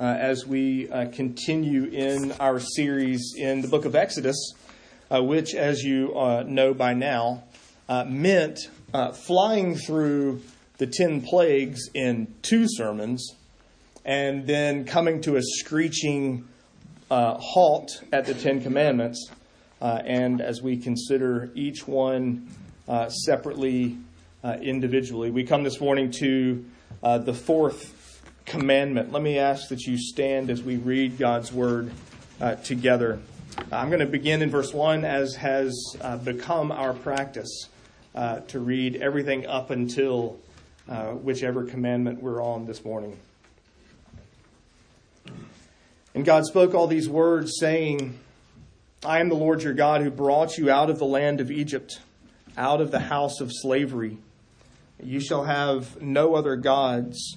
uh, as we uh, continue in our series in the book of Exodus, uh, which, as you uh, know by now, uh, meant uh, flying through the 10 plagues in two sermons and then coming to a screeching halt at the Ten Commandments. and as we consider each one separately, individually, we come this morning to the fourth commandment. Let me ask that you stand as we read God's word uh, together. I'm going to begin in verse 1, as has uh, become our practice uh, to read everything up until uh, whichever commandment we're on this morning. And God spoke all these words, saying, I am the Lord your God who brought you out of the land of Egypt, out of the house of slavery. You shall have no other gods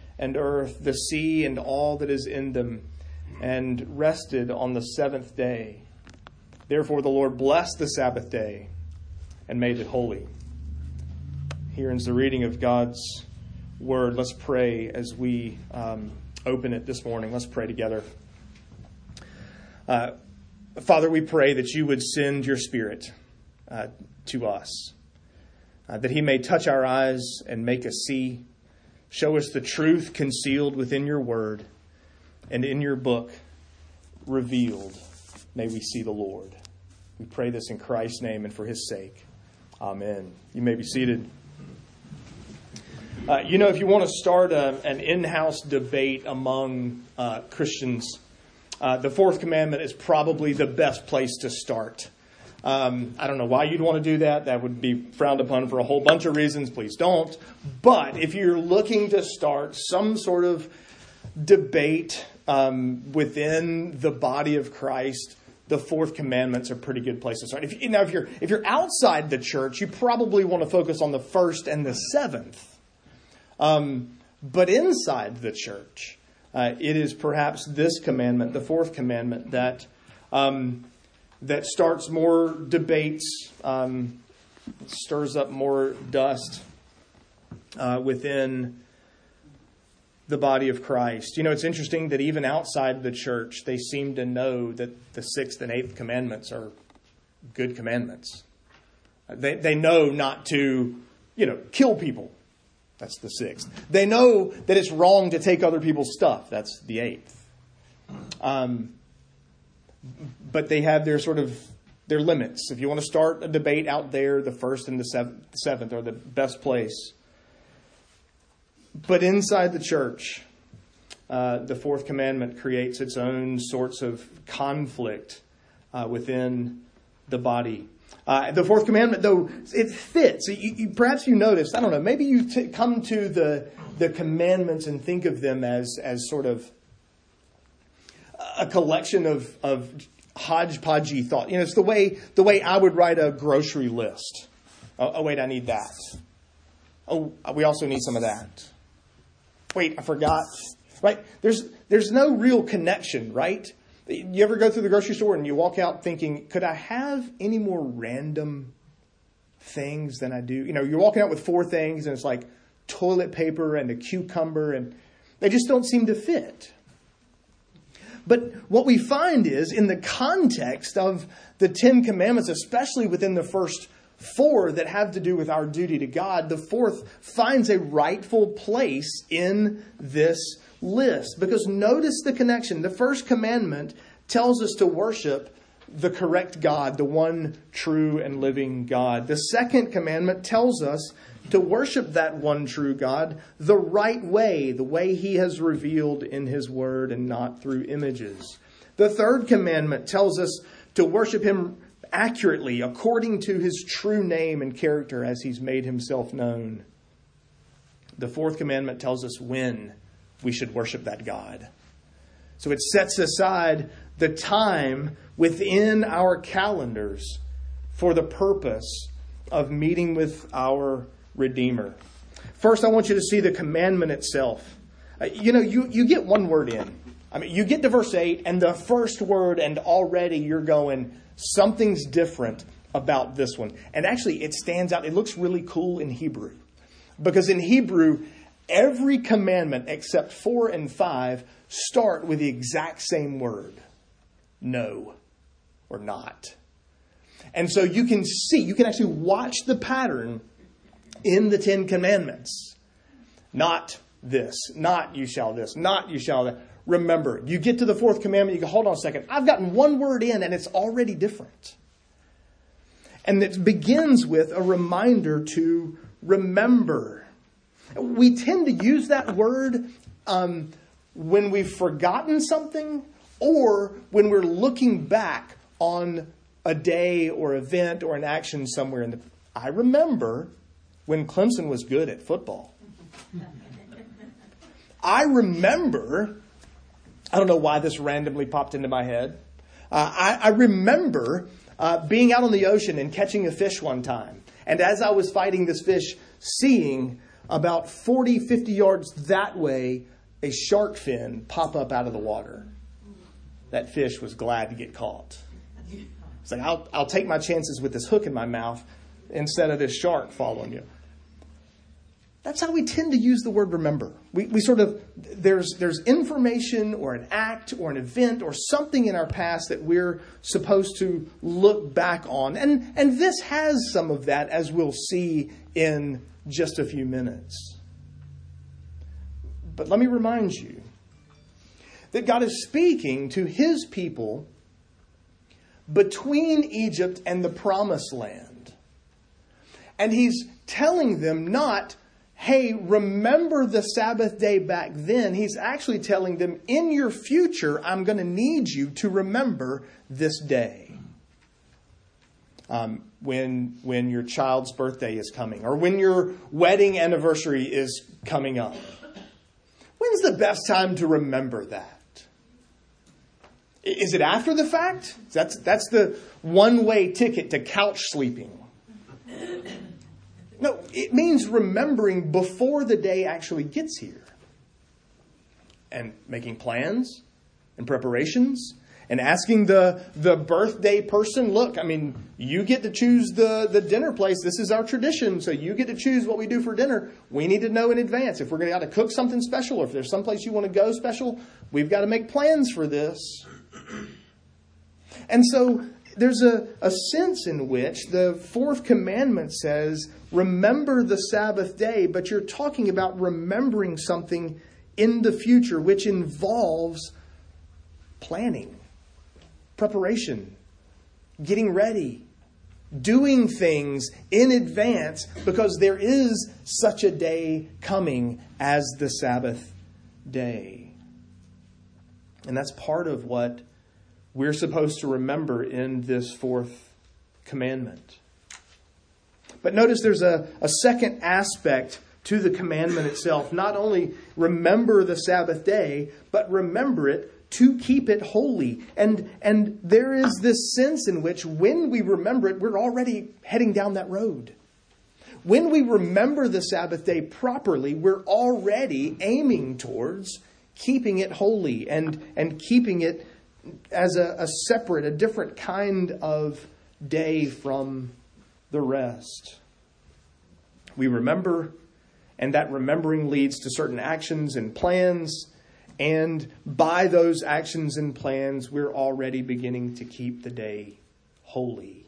and earth, the sea and all that is in them, and rested on the seventh day. Therefore, the Lord blessed the Sabbath day and made it holy. Here ends the reading of God's word. Let's pray as we um, open it this morning. Let's pray together. Uh, Father, we pray that you would send your Spirit uh, to us, uh, that He may touch our eyes and make us see Show us the truth concealed within your word and in your book revealed. May we see the Lord. We pray this in Christ's name and for his sake. Amen. You may be seated. Uh, you know, if you want to start a, an in house debate among uh, Christians, uh, the fourth commandment is probably the best place to start. Um, I don't know why you'd want to do that. That would be frowned upon for a whole bunch of reasons. Please don't. But if you're looking to start some sort of debate um, within the body of Christ, the fourth commandment's a pretty good place to start. If, now, if you're if you're outside the church, you probably want to focus on the first and the seventh. Um, but inside the church, uh, it is perhaps this commandment, the fourth commandment, that um, that starts more debates, um, stirs up more dust uh, within the body of Christ. You know, it's interesting that even outside the church, they seem to know that the sixth and eighth commandments are good commandments. They, they know not to, you know, kill people. That's the sixth. They know that it's wrong to take other people's stuff. That's the eighth. Um, but they have their sort of their limits. If you want to start a debate out there, the first and the seventh, seventh are the best place. But inside the church, uh, the fourth commandment creates its own sorts of conflict uh, within the body. Uh, the fourth commandment, though, it fits. You, you, perhaps you noticed. I don't know. Maybe you t- come to the the commandments and think of them as as sort of a collection of, of hodgepodgey thought. You know, it's the way, the way I would write a grocery list. Oh, oh, wait, I need that. Oh, we also need some of that. Wait, I forgot. Right? There's, there's no real connection, right? You ever go through the grocery store and you walk out thinking, could I have any more random things than I do? You know, you're walking out with four things and it's like toilet paper and a cucumber and they just don't seem to fit. But what we find is in the context of the Ten Commandments, especially within the first four that have to do with our duty to God, the fourth finds a rightful place in this list. Because notice the connection. The first commandment tells us to worship the correct God, the one true and living God. The second commandment tells us to worship that one true God the right way, the way He has revealed in His Word and not through images. The third commandment tells us to worship Him accurately, according to His true name and character as He's made Himself known. The fourth commandment tells us when we should worship that God. So it sets aside the time within our calendars for the purpose of meeting with our Redeemer. First, I want you to see the commandment itself. Uh, you know, you, you get one word in. I mean, you get to verse 8, and the first word, and already you're going, something's different about this one. And actually, it stands out. It looks really cool in Hebrew. Because in Hebrew, every commandment except 4 and 5 start with the exact same word no or not. And so you can see, you can actually watch the pattern in the Ten Commandments. Not this, not you shall this, not you shall that. Remember, you get to the fourth commandment, you go, hold on a second, I've gotten one word in and it's already different. And it begins with a reminder to remember. We tend to use that word um, when we've forgotten something or when we're looking back on a day or event or an action somewhere in the. I remember when Clemson was good at football. I remember, I don't know why this randomly popped into my head. Uh, I, I, remember uh, being out on the ocean and catching a fish one time. And as I was fighting this fish, seeing about 40, 50 yards that way, a shark fin pop up out of the water. That fish was glad to get caught. It's like, I'll, I'll take my chances with this hook in my mouth instead of this shark following you. That's how we tend to use the word remember. We, we sort of, there's, there's information or an act or an event or something in our past that we're supposed to look back on. And, and this has some of that, as we'll see in just a few minutes. But let me remind you that God is speaking to his people between Egypt and the promised land. And he's telling them not, hey, remember the Sabbath day back then. He's actually telling them, in your future, I'm going to need you to remember this day. Um, when, when your child's birthday is coming, or when your wedding anniversary is coming up. When's the best time to remember that? Is it after the fact? That's, that's the one way ticket to couch sleeping. No, it means remembering before the day actually gets here. And making plans and preparations and asking the, the birthday person, look, I mean, you get to choose the, the dinner place. This is our tradition, so you get to choose what we do for dinner. We need to know in advance if we're going to have to cook something special or if there's someplace you want to go special. We've got to make plans for this. And so there's a, a sense in which the fourth commandment says, remember the Sabbath day, but you're talking about remembering something in the future, which involves planning, preparation, getting ready, doing things in advance because there is such a day coming as the Sabbath day. And that's part of what we're supposed to remember in this fourth commandment. But notice there's a, a second aspect to the commandment itself. Not only remember the Sabbath day, but remember it to keep it holy. And, and there is this sense in which when we remember it, we're already heading down that road. When we remember the Sabbath day properly, we're already aiming towards keeping it holy and, and keeping it as a, a separate, a different kind of day from the rest. We remember, and that remembering leads to certain actions and plans. And by those actions and plans, we're already beginning to keep the day holy.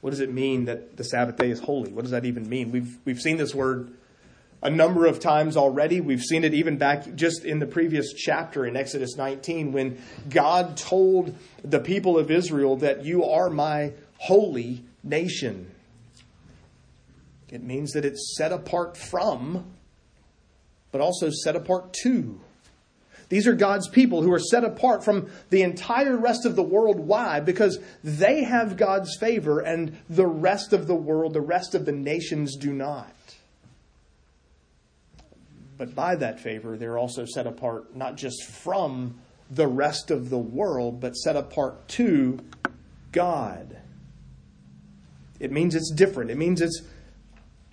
What does it mean that the Sabbath day is holy? What does that even mean? We've, we've seen this word a number of times already. We've seen it even back just in the previous chapter in Exodus 19 when God told the people of Israel that you are my holy nation. It means that it's set apart from, but also set apart to. These are God's people who are set apart from the entire rest of the world. Why? Because they have God's favor and the rest of the world, the rest of the nations do not. But by that favor, they're also set apart not just from the rest of the world, but set apart to God. It means it's different. It means it's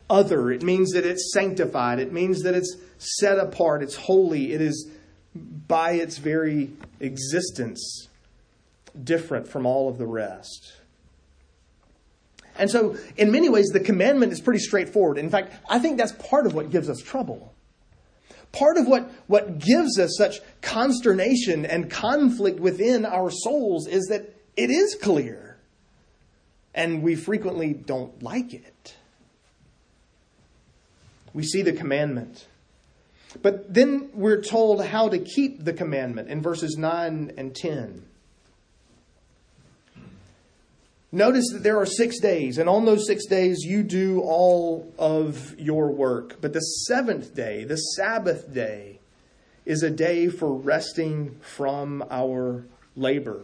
other. It means that it's sanctified. It means that it's set apart. It's holy. It is, by its very existence, different from all of the rest. And so, in many ways, the commandment is pretty straightforward. In fact, I think that's part of what gives us trouble. Part of what, what gives us such consternation and conflict within our souls is that it is clear, and we frequently don't like it. We see the commandment. But then we're told how to keep the commandment in verses 9 and 10. Notice that there are six days, and on those six days you do all of your work. But the seventh day, the Sabbath day, is a day for resting from our labor.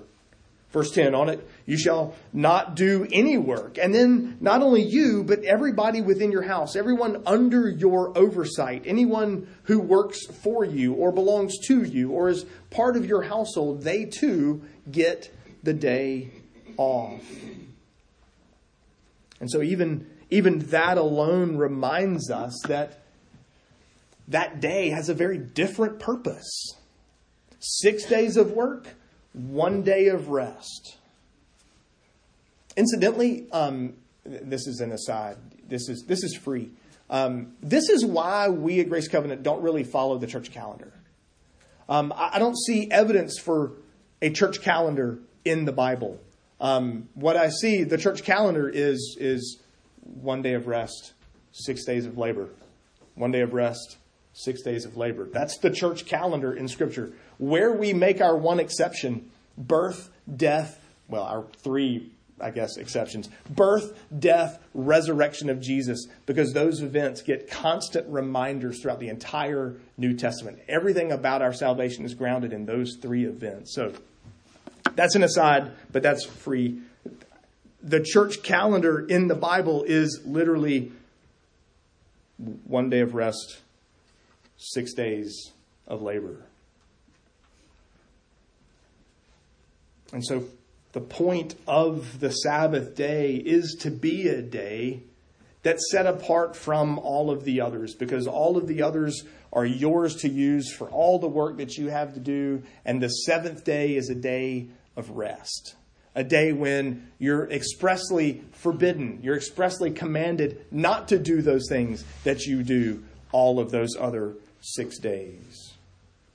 Verse 10 on it, you shall not do any work. And then not only you, but everybody within your house, everyone under your oversight, anyone who works for you or belongs to you or is part of your household, they too get the day off. And so even, even that alone reminds us that that day has a very different purpose. Six days of work, one day of rest. Incidentally, um, this is an aside. This is this is free. Um, this is why we at Grace Covenant don't really follow the church calendar. Um, I, I, don't see evidence for a church calendar in the Bible. Um, what I see, the church calendar is is one day of rest, six days of labor. One day of rest, six days of labor. That's the church calendar in Scripture. Where we make our one exception birth, death, well, our three, I guess, exceptions birth, death, resurrection of Jesus, because those events get constant reminders throughout the entire New Testament. Everything about our salvation is grounded in those three events. So that's an aside, but that's free. The church calendar in the Bible is literally one day of rest, six days of labor. And so the point of the Sabbath day is to be a day that's set apart from all of the others because all of the others are yours to use for all the work that you have to do. And the seventh day is a day of rest, a day when you're expressly forbidden, you're expressly commanded not to do those things that you do all of those other six days.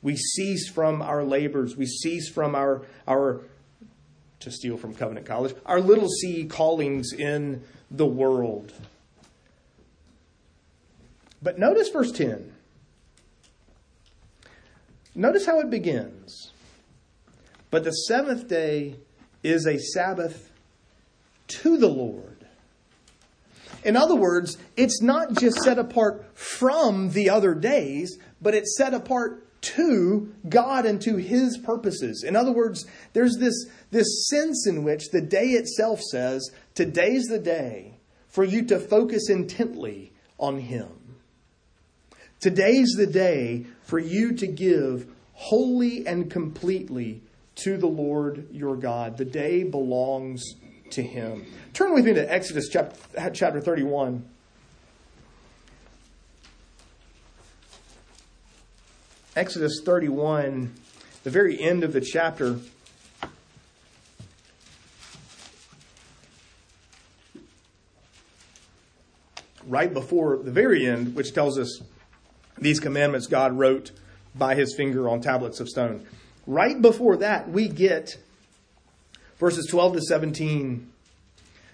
We cease from our labors, we cease from our, our to steal from Covenant College, our little c callings in the world. But notice verse 10. Notice how it begins. But the seventh day is a Sabbath to the Lord. In other words, it's not just set apart from the other days, but it's set apart to God and to His purposes. In other words, there's this, this sense in which the day itself says, Today's the day for you to focus intently on Him. Today's the day for you to give wholly and completely to the Lord your God. The day belongs to Him. Turn with me to Exodus chapter, chapter 31. Exodus 31, the very end of the chapter. Right before the very end, which tells us these commandments God wrote by his finger on tablets of stone. Right before that, we get verses 12 to 17,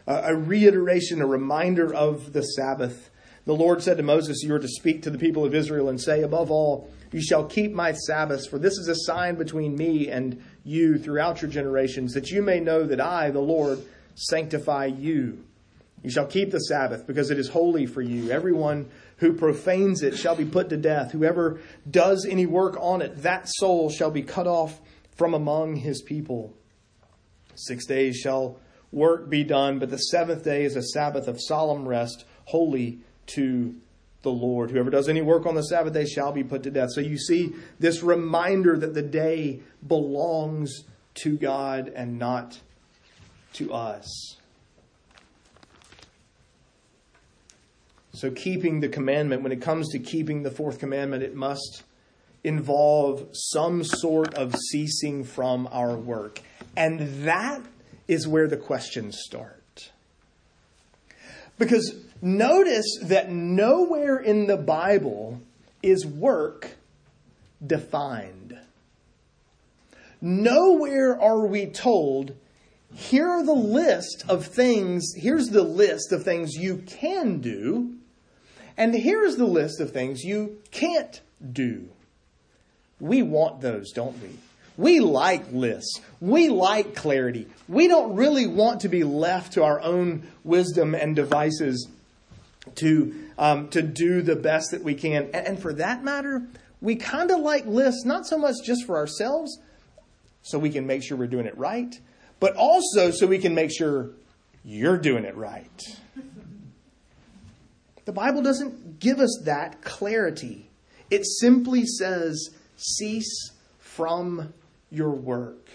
a reiteration, a reminder of the Sabbath The Lord said to Moses, You are to speak to the people of Israel and say, Above all, you shall keep my Sabbaths, for this is a sign between me and you throughout your generations, that you may know that I, the Lord, sanctify you. You shall keep the Sabbath, because it is holy for you. Everyone who profanes it shall be put to death. Whoever does any work on it, that soul shall be cut off from among his people. Six days shall work be done, but the seventh day is a Sabbath of solemn rest, holy to the Lord. Whoever does any work on the Sabbath day shall be put to death. So you see this reminder that the day belongs to God and not to us. So, keeping the commandment, when it comes to keeping the fourth commandment, it must involve some sort of ceasing from our work. And that is where the questions start. Because notice that nowhere in the Bible is work defined. Nowhere are we told, here are the list of things, here's the list of things you can do, and here's the list of things you can't do. We want those, don't we? We like lists. We like clarity. We don't really want to be left to our own wisdom and devices to, um, to do the best that we can. And, and for that matter, we kind of like lists, not so much just for ourselves, so we can make sure we're doing it right, but also so we can make sure you're doing it right. The Bible doesn't give us that clarity. It simply says, cease from your work.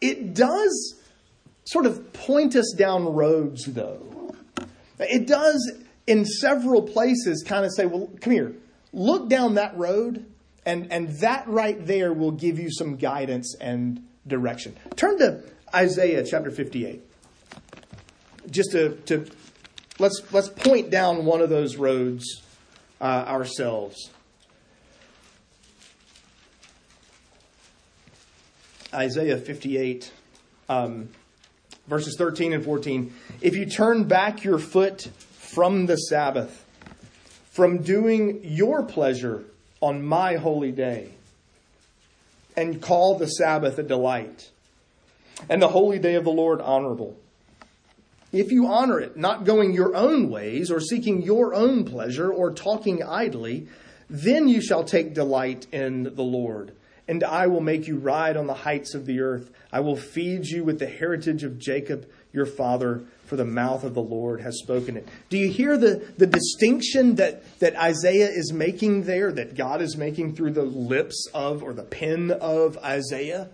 It does sort of point us down roads, though. It does, in several places, kind of say, well, come here, look down that road, and, and that right there will give you some guidance and direction. Turn to Isaiah chapter 58. Just to, to let's, let's point down one of those roads uh, ourselves. Isaiah 58, um, verses 13 and 14. If you turn back your foot from the Sabbath, from doing your pleasure on my holy day, and call the Sabbath a delight, and the holy day of the Lord honorable. If you honor it, not going your own ways, or seeking your own pleasure, or talking idly, then you shall take delight in the Lord and I will make you ride on the heights of the earth. I will feed you with the heritage of Jacob your father, for the mouth of the Lord has spoken it. Do you hear the, the distinction that, that Isaiah is making there, that God is making through the lips of or the pen of Isaiah?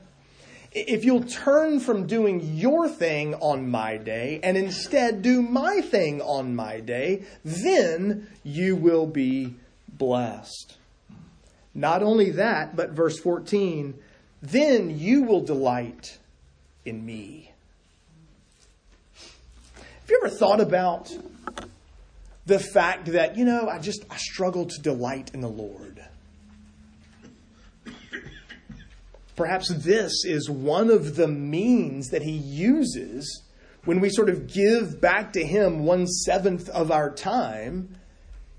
If you'll turn from doing your thing on my day and instead do my thing on my day, then you will be blessed. Not only that, but verse 14, then you will delight in me. Have you ever thought about the fact that, you know, I just I struggle to delight in the Lord? Perhaps this is one of the means that he uses when we sort of give back to him one seventh of our time.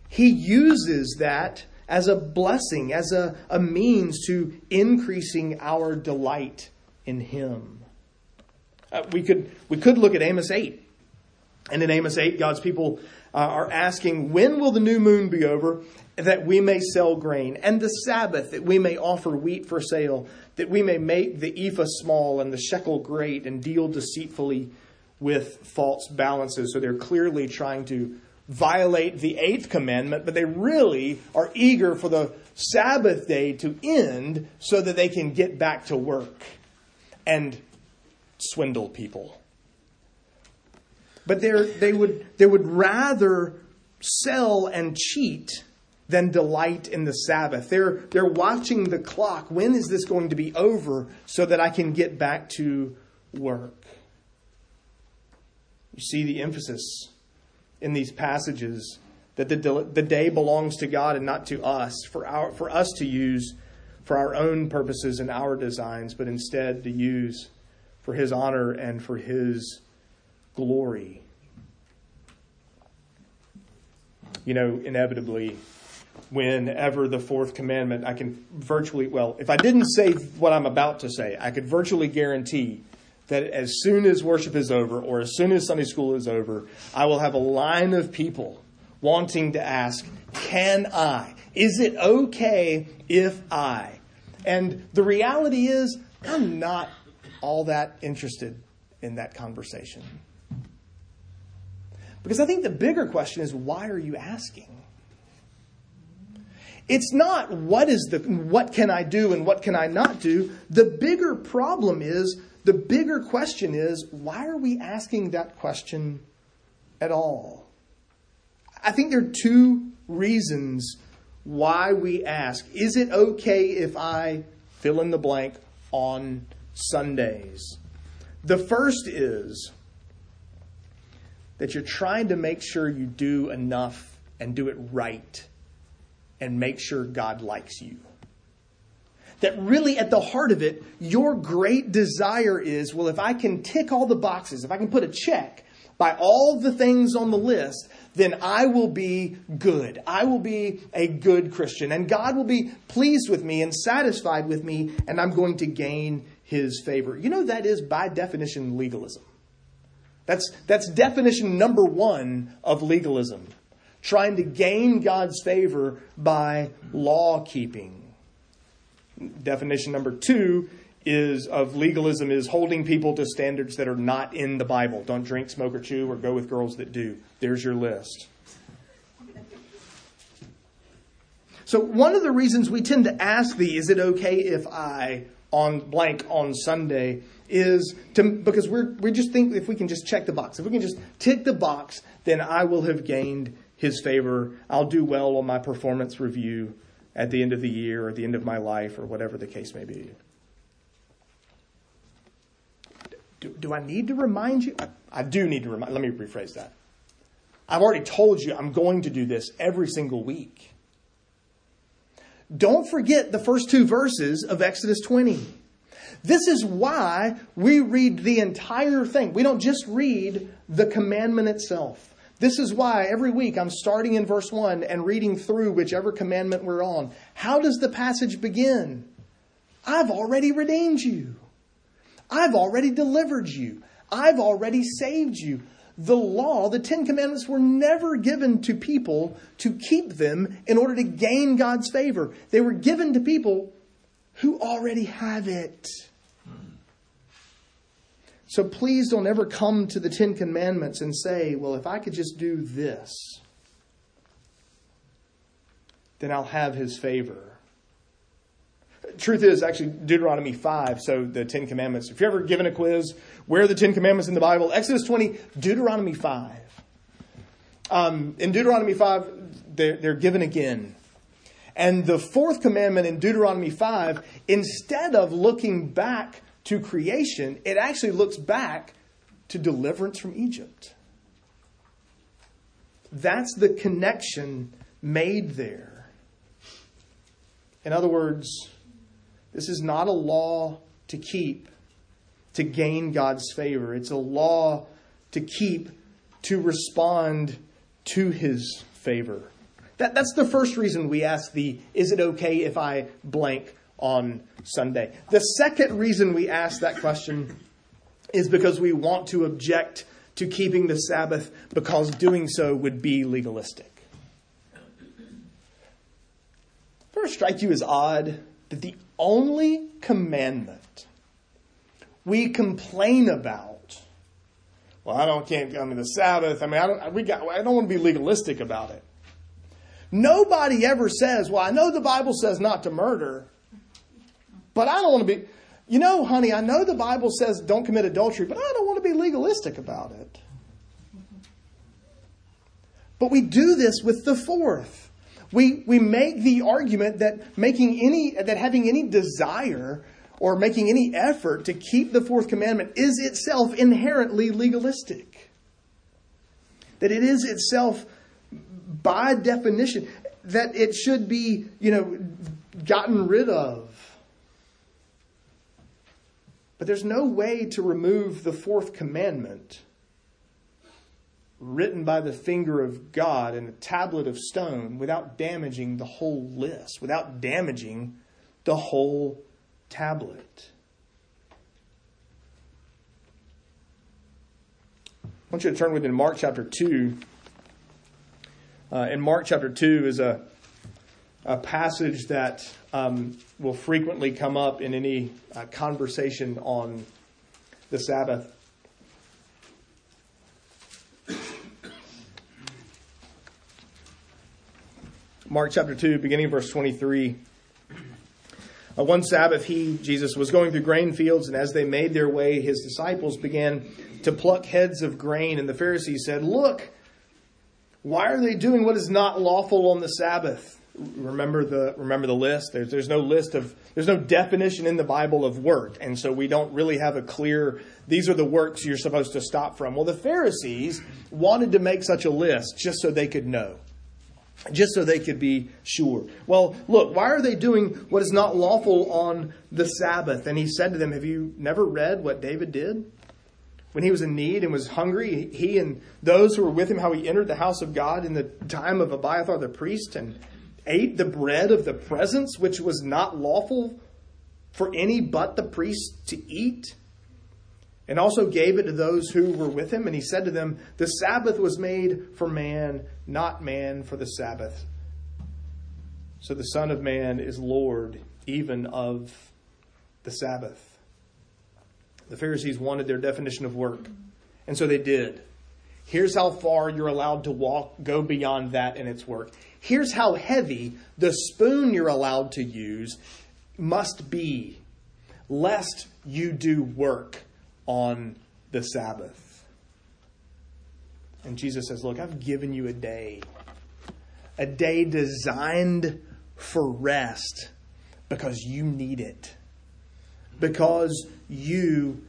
He uses that as a blessing, as a, a means to increasing our delight in Him. Uh, we, could, we could look at Amos 8. And in Amos 8, God's people uh, are asking, When will the new moon be over that we may sell grain? And the Sabbath that we may offer wheat for sale, that we may make the ephah small and the shekel great and deal deceitfully with false balances. So they're clearly trying to violate the eighth commandment, but they really are eager for the Sabbath day to end so that they can get back to work and swindle people. But they would, they would rather sell and cheat than delight in the Sabbath. They're, they're watching the clock. When is this going to be over so that I can get back to work? You see the emphasis in these passages that the, the day belongs to God and not to us, for, our, for us to use for our own purposes and our designs, but instead to use for His honor and for His glory. you know, inevitably, whenever the fourth commandment, I can virtually, well, if I didn't say what I'm about to say, I could virtually guarantee that as soon as worship is over or as soon as Sunday school is over, I will have a line of people wanting to ask, Can I? Is it okay if I? And the reality is, I'm not all that interested in that conversation. Because I think the bigger question is why are you asking? It's not what is the what can I do and what can I not do? The bigger problem is the bigger question is why are we asking that question at all? I think there are two reasons why we ask. Is it okay if I fill in the blank on Sundays? The first is that you're trying to make sure you do enough and do it right and make sure God likes you. That really, at the heart of it, your great desire is well, if I can tick all the boxes, if I can put a check by all the things on the list, then I will be good. I will be a good Christian. And God will be pleased with me and satisfied with me, and I'm going to gain his favor. You know, that is by definition legalism. That's, that's definition number one of legalism trying to gain God's favor by law keeping. Definition number two is of legalism is holding people to standards that are not in the Bible. Don't drink, smoke, or chew, or go with girls that do. There's your list. So one of the reasons we tend to ask thee, is it okay if I on blank on Sunday, is to because we're we just think if we can just check the box, if we can just tick the box, then I will have gained his favor. I'll do well on my performance review at the end of the year or at the end of my life or whatever the case may be. Do, do I need to remind you? I, I do need to remind. Let me rephrase that. I've already told you I'm going to do this every single week. Don't forget the first two verses of Exodus 20. This is why we read the entire thing. We don't just read the commandment itself. This is why every week I'm starting in verse 1 and reading through whichever commandment we're on. How does the passage begin? I've already redeemed you. I've already delivered you. I've already saved you. The law, the Ten Commandments, were never given to people to keep them in order to gain God's favor. They were given to people who already have it. So please don't ever come to the Ten Commandments and say, well, if I could just do this, then I'll have his favor. Truth is, actually, Deuteronomy 5, so the Ten Commandments. If you're ever given a quiz, where are the Ten Commandments in the Bible? Exodus 20, Deuteronomy 5. Um, in Deuteronomy 5, they're, they're given again. And the fourth commandment in Deuteronomy 5, instead of looking back to creation, it actually looks back to deliverance from Egypt. That's the connection made there. In other words, this is not a law to keep to gain God's favor. It's a law to keep to respond to his favor. That, that's the first reason we ask the is it okay if I blank on Sunday? The second reason we ask that question is because we want to object to keeping the Sabbath because doing so would be legalistic. First, strike you as odd that the only commandment we complain about, well, I don't can't. I mean, the Sabbath. I mean, I don't. We got. I don't want to be legalistic about it. Nobody ever says, "Well, I know the Bible says not to murder, but I don't want to be." You know, honey, I know the Bible says don't commit adultery, but I don't want to be legalistic about it. But we do this with the fourth. We, we make the argument that making any, that having any desire or making any effort to keep the fourth commandment is itself inherently legalistic. That it is itself, by definition, that it should be, you know, gotten rid of. But there's no way to remove the fourth commandment written by the finger of God in a tablet of stone without damaging the whole list, without damaging the whole tablet. I want you to turn with me to Mark chapter 2. Uh, in Mark chapter 2 is a, a passage that um, will frequently come up in any uh, conversation on the Sabbath. Mark chapter 2, beginning verse 23. Uh, one Sabbath, he, Jesus, was going through grain fields, and as they made their way, his disciples began to pluck heads of grain. And the Pharisees said, Look, why are they doing what is not lawful on the Sabbath? Remember the remember the list. There's there's no list of there's no definition in the Bible of work, and so we don't really have a clear. These are the works you're supposed to stop from. Well, the Pharisees wanted to make such a list just so they could know just so they could be sure. Well, look, why are they doing what is not lawful on the Sabbath? And he said to them, Have you never read what David did? When he was in need and was hungry, he and those who were with him, how he entered the house of God in the time of Abiathar the priest and ate the bread of the presence, which was not lawful for any but the priest to eat and also gave it to those who were with him. And he said to them, The Sabbath was made for man, not man for the Sabbath. So the Son of Man is Lord even of the Sabbath. The Pharisees wanted their definition of work, and so they did. Here's how far you're allowed to walk, go beyond that in its work. Here's how heavy the spoon you're allowed to use must be, lest you do work on the Sabbath. And Jesus says, Look, I've given you a day, a day designed for rest because you need it. Because you,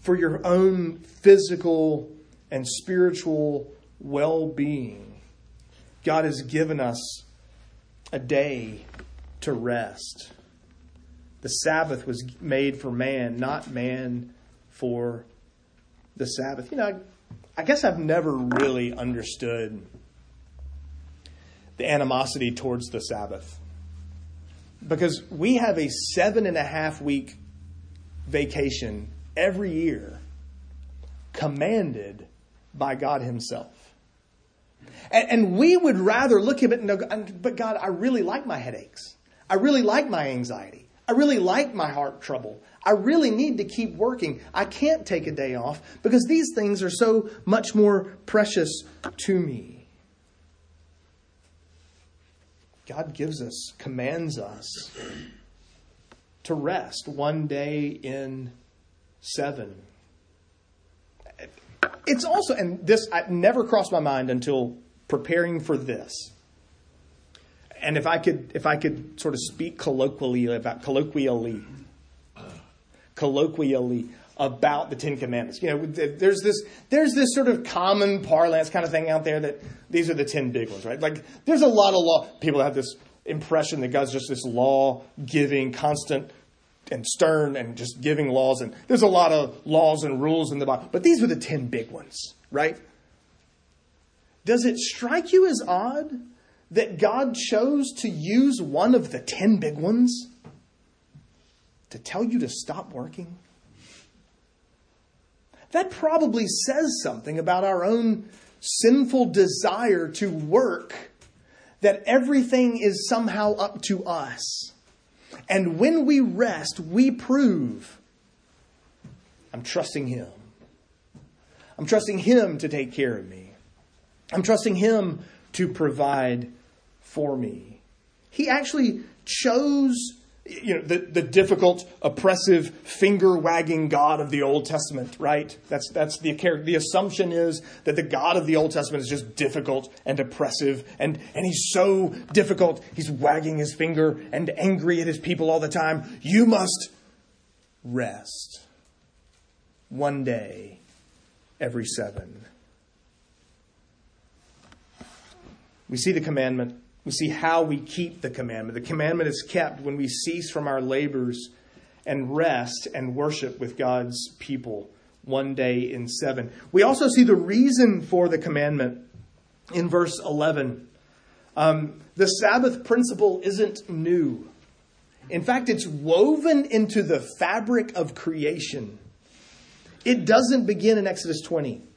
for your own physical and spiritual well being, God has given us a day to rest. The Sabbath was made for man, not man for the Sabbath. You know, I, guess I've never really understood the animosity towards the Sabbath. Because we have a seven and a half week vacation every year commanded by God Himself. And, and, we would rather look at it and go, but God, I really like my headaches. I really like my anxiety. I really like my heart trouble. I really need to keep working. I can't take a day off because these things are so much more precious to me. God gives us, commands us to rest one day in seven. It's also, and this I never crossed my mind until preparing for this and if I could, if I could sort of speak colloquially about colloquially, colloquially about the Ten Commandments. You know, there's this there's this sort of common parlance kind of thing out there that these are the ten big ones, right? Like there's a lot of law. People have this impression that God's just this law giving, constant and stern, and just giving laws. And there's a lot of laws and rules in the Bible, but these are the ten big ones, right? Does it strike you as odd that God chose to use one of the 10 big ones to tell you to stop working? That probably says something about our own sinful desire to work, that everything is somehow up to us. And when we rest, we prove I'm trusting Him. I'm trusting Him to take care of me. I'm trusting Him to provide for me. He actually chose you know the, the difficult oppressive finger wagging god of the old testament right that's that's the the assumption is that the god of the old testament is just difficult and oppressive and and he's so difficult he's wagging his finger and angry at his people all the time you must rest one day every seven we see the commandment we see how we keep the commandment. The commandment is kept when we cease from our labors and rest and worship with God's people one day in seven. We also see the reason for the commandment in verse 11. Um, the Sabbath principle isn't new. In fact, it's woven into the fabric of creation. It doesn't begin in Exodus 20.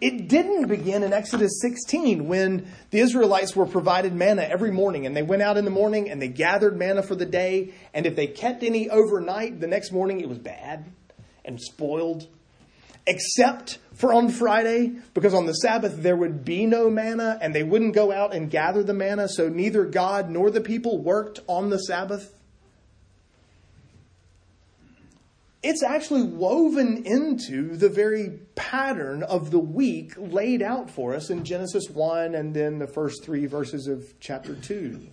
It didn't begin in Exodus 16 when the Israelites were provided manna every morning and they went out in the morning and they gathered manna for the day. And if they kept any overnight, the next morning it was bad and spoiled. Except for on Friday, because on the Sabbath there would be no manna and they wouldn't go out and gather the manna, so neither God nor the people worked on the Sabbath. It's actually woven into the very pattern of the week laid out for us in Genesis 1 and then the first three verses of chapter 2.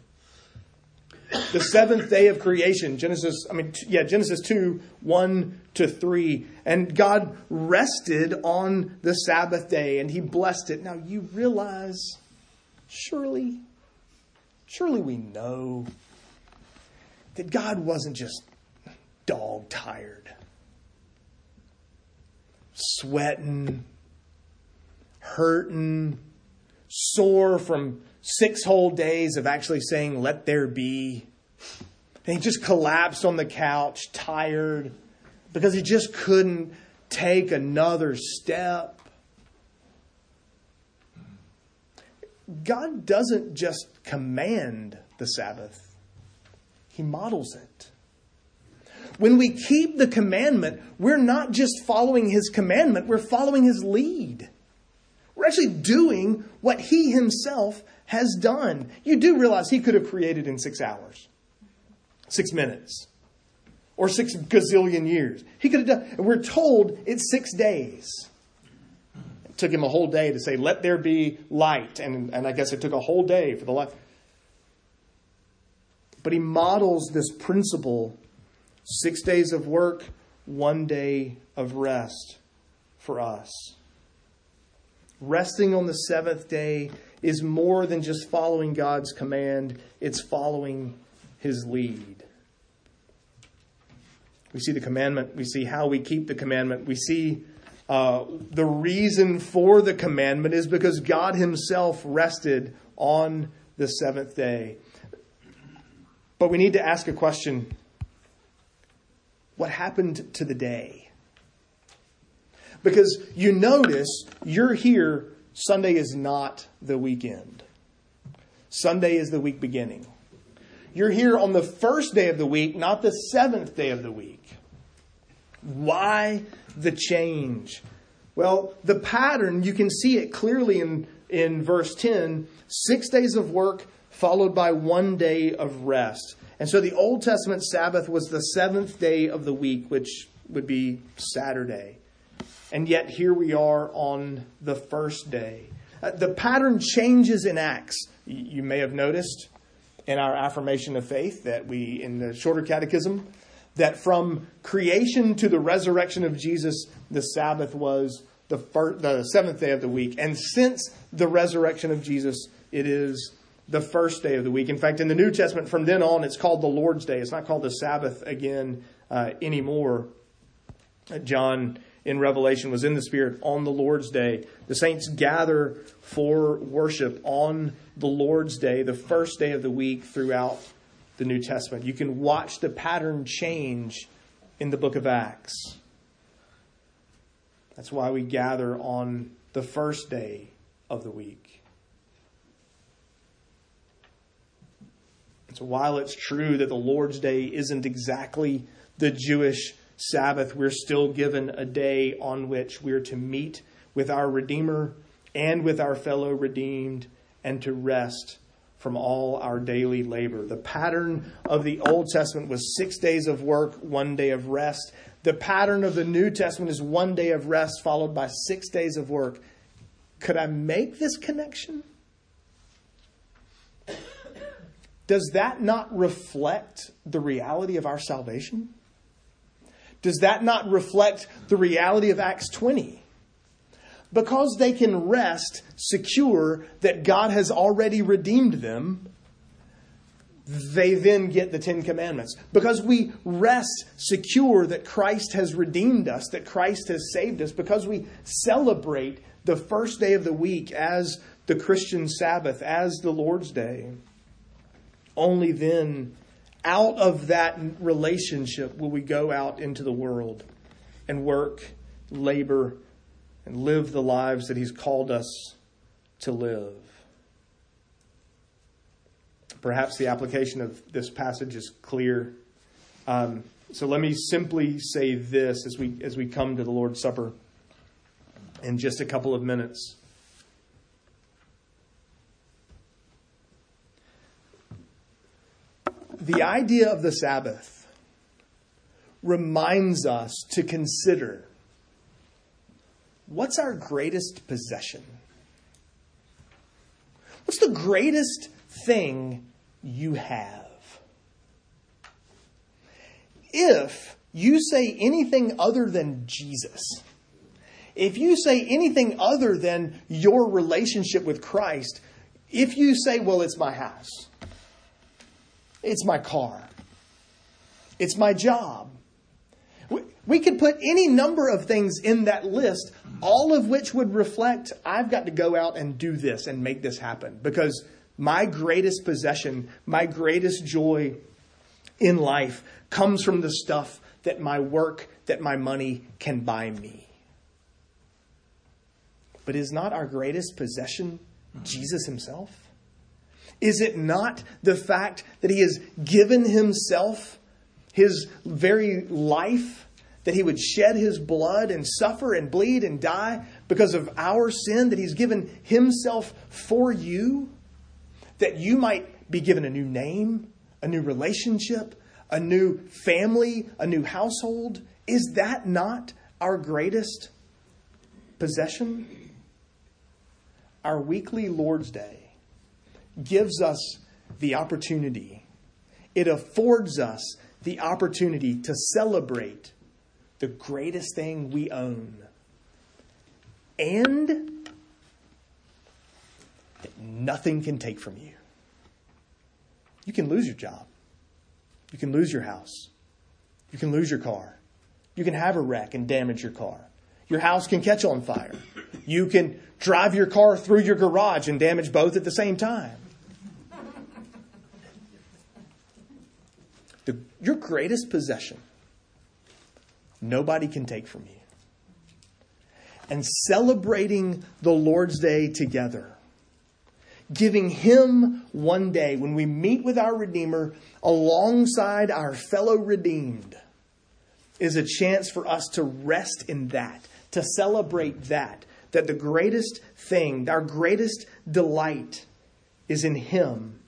The seventh day of creation, Genesis, I mean, yeah, Genesis 2, 1 to 3. And God rested on the Sabbath day and he blessed it. Now you realize, surely, surely we know that God wasn't just dog tired sweating, hurting, sore from six whole days of actually saying, Let there be. And he just collapsed on the couch, tired, because he just couldn't take another step. God doesn't just command the Sabbath, He models it. When we keep the commandment, we're not just following his commandment, we're following his lead. We're actually doing what he himself has done. You do realize he could have created in six hours, six minutes, or six gazillion years. He could have done, we're told it's six days. It took him a whole day to say, let there be light. And, and I guess it took a whole day for the light. But he models this principle Six days of work, one day of rest for us. Resting on the seventh day is more than just following God's command, it's following his lead. We see the commandment, we see how we keep the commandment, we see uh, the reason for the commandment is because God himself rested on the seventh day. But we need to ask a question what happened to the day. Because you notice you're here, Sunday is not the weekend. Sunday is the week beginning. You're here on the first day of the week, not the seventh day of the week. Why the change? Well, the pattern, you can see it clearly in, in verse 10 six days of work followed by one day of rest. And so the Old Testament Sabbath was the seventh day of the week, which would be Saturday. And yet here we are on the first day. Uh, the pattern changes in Acts. You may have noticed in our affirmation of faith that we, in the shorter catechism, that from creation to the resurrection of Jesus, the Sabbath was the, the seventh day of the week. And since the resurrection of Jesus, it is the first day of the week. In fact, in the New Testament, from then on, it's called the Lord's Day. It's not called the Sabbath again uh, anymore. John in Revelation was in the Spirit on the Lord's Day. The saints gather for worship on the Lord's Day, the first day of the week throughout the New Testament. You can watch the pattern change in the book of Acts. That's why we gather on the first day of the week. So while it's true that the Lord's Day isn't exactly the Jewish Sabbath, we're still given a day on which we're to meet with our Redeemer and with our fellow redeemed and to rest from all our daily labor. The pattern of the Old Testament was six days of work, one day of rest. The pattern of the New Testament is one day of rest followed by six days of work. Could I make this connection? Does that not reflect the reality of our salvation? Does that not reflect the reality of Acts 20? Because they can rest secure that God has already redeemed them, they then get the Ten Commandments. Because we rest secure that Christ has redeemed us, that Christ has saved us, because we celebrate the first day of the week as the Christian Sabbath, as the Lord's Day. Only then, out of that relationship, will we go out into the world and work, labor, and live the lives that He's called us to live. Perhaps the application of this passage is clear. Um, so let me simply say this as we as we come to the Lord's Supper in just a couple of minutes. The idea of the Sabbath reminds us to consider what's our greatest possession? What's the greatest thing you have? If you say anything other than Jesus, if you say anything other than your relationship with Christ, if you say, well, it's my house, it's my car, it's my job, we we could put any number of things in that list, all of which would reflect I've got to go out and do this and make this happen because my greatest possession, my greatest joy in life comes from the stuff that my work, that my money can buy me. But is not our greatest possession Jesus himself? Is it not the fact that he has given himself, his very life, that he would shed his blood and suffer and bleed and die because of our sin, that he's given himself for you, that you might be given a new name, a new relationship, a new family, a new household? Is that not our greatest possession? Our weekly Lord's Day gives us the opportunity, it affords us the opportunity to celebrate the greatest thing we own. And that nothing can take from you. You can lose your job. You can lose your house. You can lose your car. You can have a wreck and damage your car. Your house can catch on fire. You can drive your car through your garage and damage both at the same time. The, your greatest possession nobody can take from you. And celebrating the Lord's Day together, giving Him one day when we meet with our Redeemer alongside our fellow redeemed, is a chance for us to rest in that, to celebrate that, that the greatest thing, our greatest delight is in Him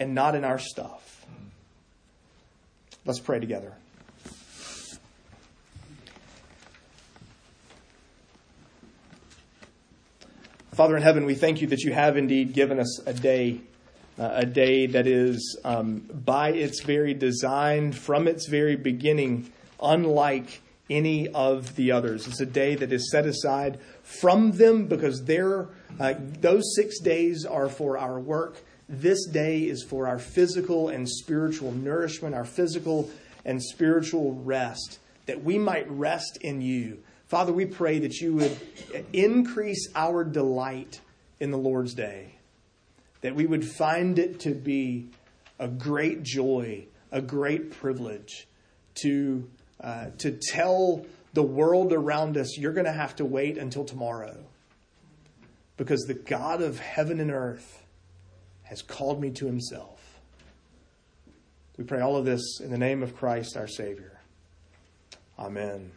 and not in our stuff. Let's pray together. Father in heaven, we thank you that you have indeed given us a day, uh, a day that is, um, by its very design, from its very beginning, unlike any of the others. It's a day that is set aside from them because uh, those six days are for our work. This day is for our physical and spiritual nourishment, our physical and spiritual rest, that we might rest in you Father, we pray that you would increase our delight in the Lord's day, that we would find it to be a great joy, a great privilege to, uh, to tell the world around us, you're going to have to wait until tomorrow. Because the God of heaven and earth has called me to himself. We pray all of this in the name of Christ our Savior. Amen.